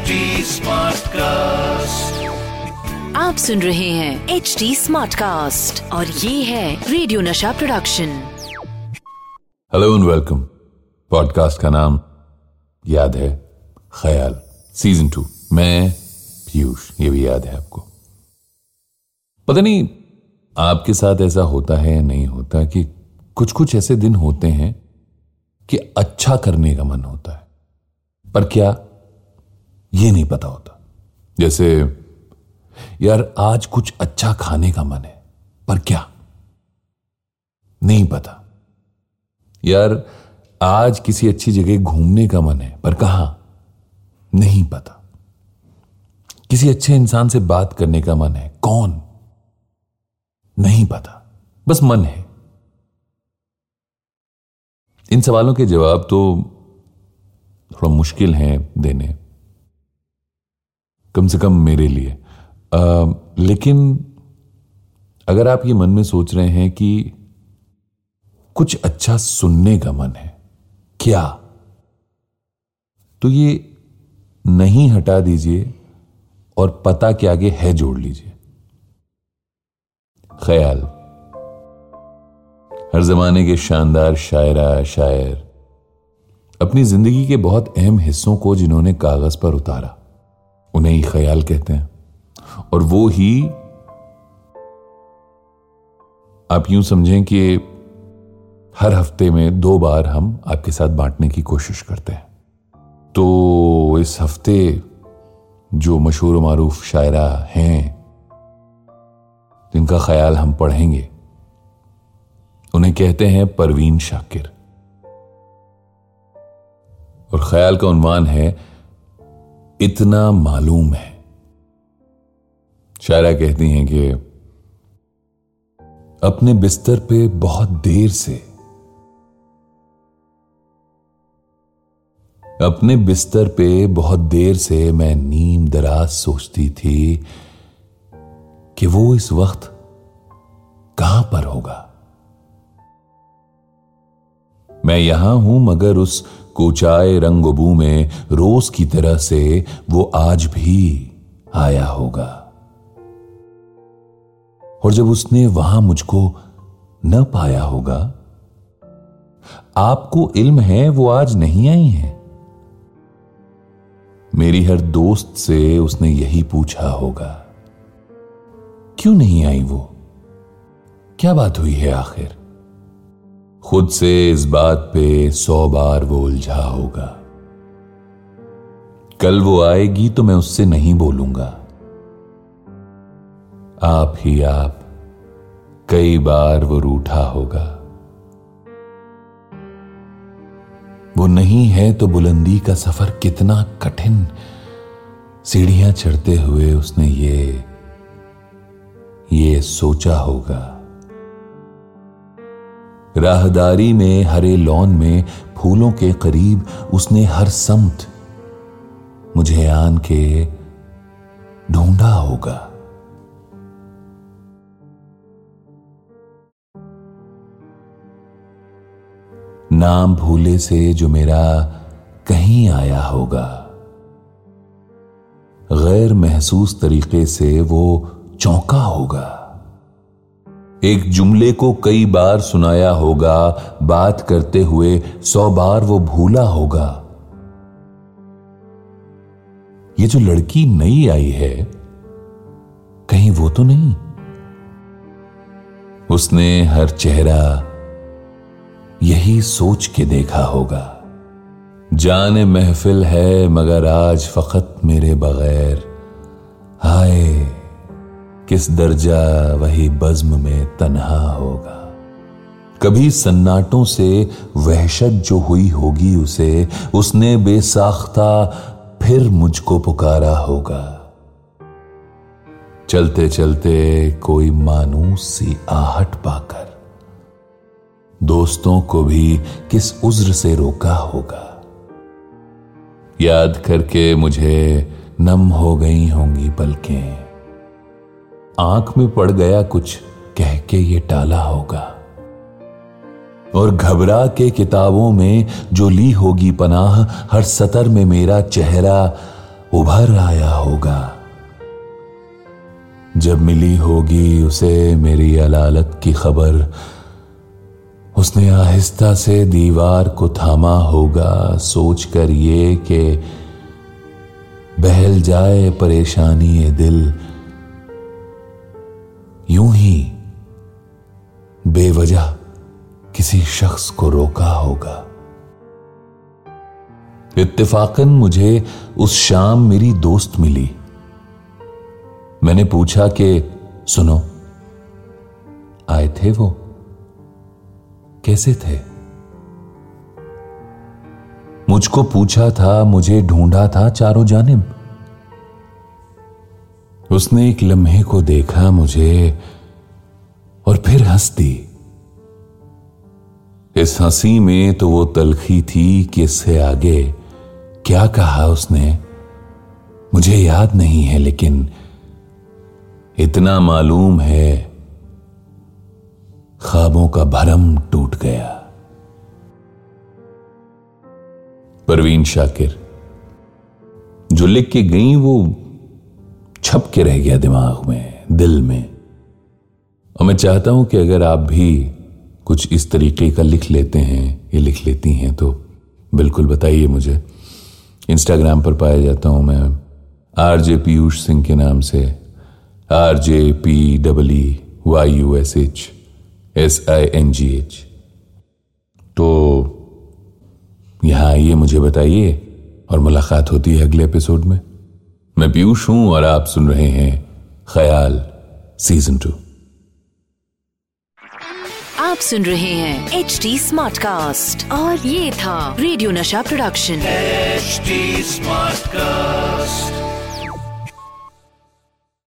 HD cast आप सुन रहे हैं एच डी स्मार्ट कास्ट और ये है radio Nasha production hello and welcome podcast का नाम याद है ख्याल. सीज़न टू मैं पीयूष. ये भी याद है आपको. पता नहीं आपके साथ ऐसा होता है या नहीं होता कि कुछ कुछ ऐसे दिन होते हैं कि अच्छा करने का मन होता है. पर क्या ये नहीं पता होता। जैसे, यार, आज कुछ अच्छा खाने का मन है, पर क्या? नहीं पता। यार, आज किसी अच्छी जगह घूमने का मन है, पर कहा? नहीं पता। किसी अच्छे इंसान से बात करने का मन है, कौन? नहीं पता। बस मन है। इन सवालों के जवाब तो थोड़ा मुश्किल हैं देने। कम से कम मेरे लिए। आ, लेकिन अगर आप ये मन में सोच रहे हैं कि कुछ अच्छा सुनने का मन है क्या? तो ये नहीं हटा दीजिए और पता के आगे है जोड़ लीजिए। ख्याल। हर जमाने के शानदार शायरा शायर अपनी ज़िंदगी के बहुत अहम हिस्सों को जिन्होंने कागज़ पर उतारा। उन्हें ही ख्याल कहते हैं। और वो ही आप यूँ समझें कि हर हफ़्ते में दो बार हम आपके साथ बांटने की कोशिश करते हैं। तो इस हफ़्ते जो मशहूर मारूफ शायरा हैं, जिनका ख्याल हम पढ़ेंगे, उन्हें कहते हैं परवीन शाकिर। और ख्याल का उन्वान है इतना मालूम है। शायरा कहती हैं कि अपने बिस्तर पे बहुत देर से, अपने बिस्तर पे बहुत देर से मैं नीम दराज सोचती थी कि वो इस वक्त कहाँ पर होगा। मैं यहाँ हूँ मगर उस कोचाए रंगबू में रोज की तरह से वो आज भी आया होगा। और जब उसने वहाँ मुझको न पाया होगा, आपको इल्म है, वो आज नहीं आई है? मेरी हर दोस्त से उसने यही पूछा होगा, क्यों नहीं आई वो? क्या बात हुई है आखिर? खुद से इस बात पे सौ बार वो उलझा होगा। कल वो आएगी तो मैं उससे नहीं बोलूँगा। आप ही आप, कई बार वो रूठा होगा। वो नहीं है तो बुलंदी का सफ़र कितना कठिन। सीढ़ियाँ चढ़ते हुए उसने ये ये सोचा होगा। राहदारी में, हरे लॉन में, फूलों के करीब उसने हर समत मुझे आन के ढूंढा होगा। नाम भूले से जो मेरा कहीं आया होगा। गैर महसूस तरीके से वो चौंका होगा। एक जुमले को कई बार सुनाया होगा, बात करते हुए सौ बार वो भूला होगा। ये जो लड़की नई आई है, कहीं वो तो नहीं? उसने हर चेहरा यही सोच के देखा होगा। जाने महफिल है, मगर आज फकत मेरे बगैर। हाय। किस दर्जा वही बज्म में तन्हा होगा। कभी सन्नाटों से वहशत जो हुई होगी उसे, उसने बेसाख्ता फिर मुझको पुकारा होगा। चलते चलते कोई मानूस सी आहट पाकर, दोस्तों को भी किस उज्र से रोका होगा। याद करके मुझे नम हो गई होंगी पलकें। आँख में पड़ गया कुछ, कह के ये टाला होगा। और घबरा के किताबों में जो ली होगी पनाह, हर सतर में मेरा चेहरा उभर आया होगा। जब मिली होगी उसे मेरी अलालत की खबर, उसने आहिस्ता से दीवार को थामा होगा, सोचकर ये कि बहल जाए परेशानी दिल यूँ ही बेवजह किसी शख्स को रोका होगा। इत्तेफाकन मुझे उस शाम मेरी दोस्त मिली। मैंने पूछा कि, सुनो, आए थे वो? कैसे थे? मुझको पूछा था, मुझे ढूंढा था चारों जानिब। उसने एक लम्हे को देखा मुझे और फिर हंस दी इस हँसी में तो वो तलखी थी कि इससे आगे क्या कहा उसने। मुझे याद नहीं है, लेकिन इतना मालूम है ख्वाबों का भरम टूट गया। परवीन शाकिर, जो लिख के गई वो छप के रह गया दिमाग में, दिल में। और मैं चाहता हूँ कि अगर आप भी कुछ इस तरीके का लिख लेते हैं, या लिख लेती हैं तो बिल्कुल बताइए मुझे। इंस्टाग्राम पर पाया जाता हूँ मैं आर जे पीयूष सिंह के नाम से। R J P double Y U S H S I N G H तो यहाँ आइए, मुझे बताइए, और मुलाकात होती है अगले एपिसोड में। मैं पीयूष हूँ और आप सुन रहे हैं ख्याल सीज़न टू। आप सुन रहे हैं एच डी स्मार्ट कास्ट और ये था radio Nasha production. HD smart cast